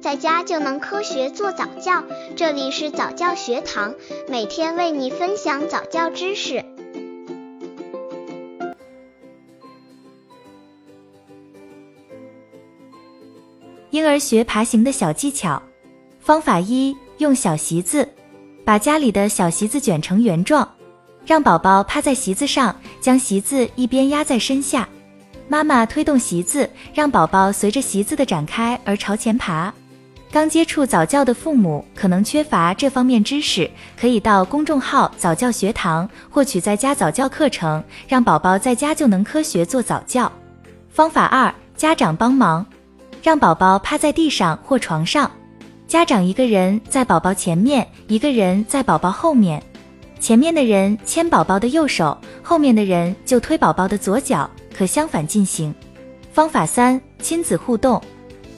在家就能科学做早教。这里是早教学堂，每天为你分享早教知识。婴儿学爬行的小技巧。方法一：用小席子，把家里的小席子卷成圆状，让宝宝趴在席子上，将席子一边压在身下。妈妈推动席子，让宝宝随着席子的展开而朝前爬。刚接触早教的父母可能缺乏这方面知识，可以到公众号早教学堂获取在家早教课程，让宝宝在家就能科学做早教。方法二：家长帮忙，让宝宝趴在地上或床上，家长一个人在宝宝前面，一个人在宝宝后面，前面的人牵宝宝的右手，后面的人就推宝宝的左脚。可相反进行。方法三：亲子互动。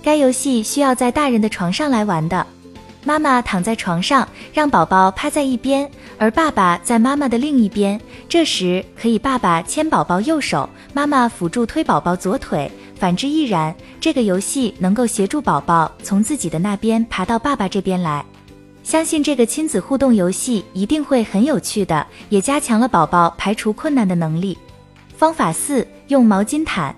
该游戏需要在大人的床上来玩的。妈妈躺在床上，让宝宝趴在一边，而爸爸在妈妈的另一边。这时可以爸爸牵宝宝右手，妈妈辅助推宝宝左腿，反之亦然。这个游戏能够协助宝宝从自己的那边爬到爸爸这边来。相信这个亲子互动游戏一定会很有趣的，也加强了宝宝排除困难的能力。方法四：用毛巾毯，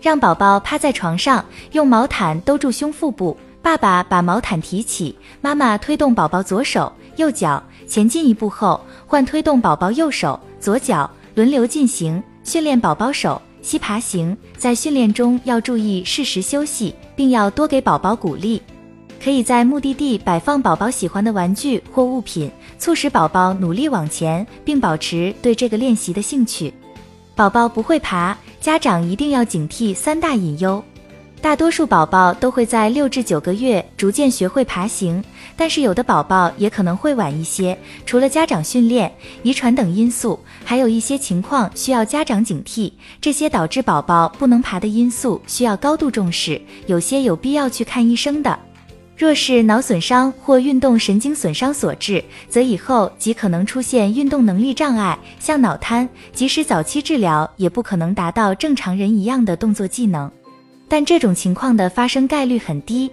让宝宝趴在床上，用毛毯兜住胸腹部。爸爸把毛毯提起，妈妈推动宝宝左手、右脚前进一步后，换推动宝宝右手、左脚，轮流进行训练宝宝手膝爬行。在训练中要注意适时休息，并要多给宝宝鼓励。可以在目的地摆放宝宝喜欢的玩具或物品，促使宝宝努力往前，并保持对这个练习的兴趣。宝宝不会爬，家长一定要警惕三大隐忧。大多数宝宝都会在六至九个月逐渐学会爬行，但是有的宝宝也可能会晚一些。除了家长训练、遗传等因素，还有一些情况需要家长警惕。这些导致宝宝不能爬的因素需要高度重视，有些有必要去看医生的。若是脑损伤或运动神经损伤所致，则以后极可能出现运动能力障碍，像脑瘫。即使早期治疗，也不可能达到正常人一样的动作技能。但这种情况的发生概率很低。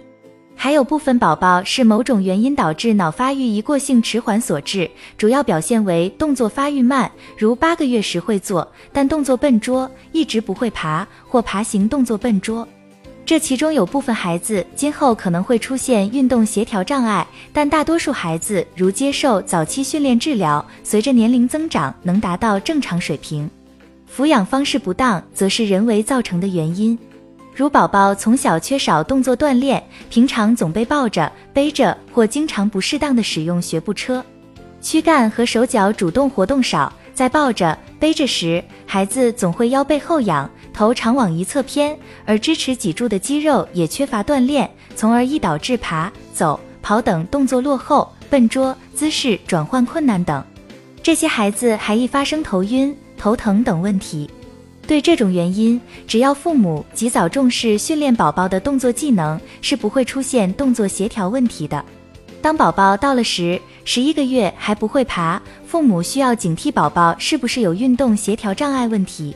还有部分宝宝是某种原因导致脑发育一过性迟缓所致，主要表现为动作发育慢，如八个月时会坐，但动作笨拙，一直不会爬，或爬行动作笨拙。这其中有部分孩子今后可能会出现运动协调障碍，但大多数孩子如接受早期训练治疗，随着年龄增长能达到正常水平。抚养方式不当则是人为造成的原因，如宝宝从小缺少动作锻炼，平常总被抱着、背着，或经常不适当的使用学步车，躯干和手脚主动活动少。在抱着、背着时，孩子总会腰背后仰，头常往一侧偏，而支持脊柱的肌肉也缺乏锻炼，从而易导致爬、走、跑等动作落后、笨拙、姿势转换困难等。这些孩子还易发生头晕、头疼等问题。对这种原因，只要父母及早重视训练宝宝的动作技能，是不会出现动作协调问题的。当宝宝到了十、十一个月还不会爬，父母需要警惕宝宝是不是有运动协调障碍问题。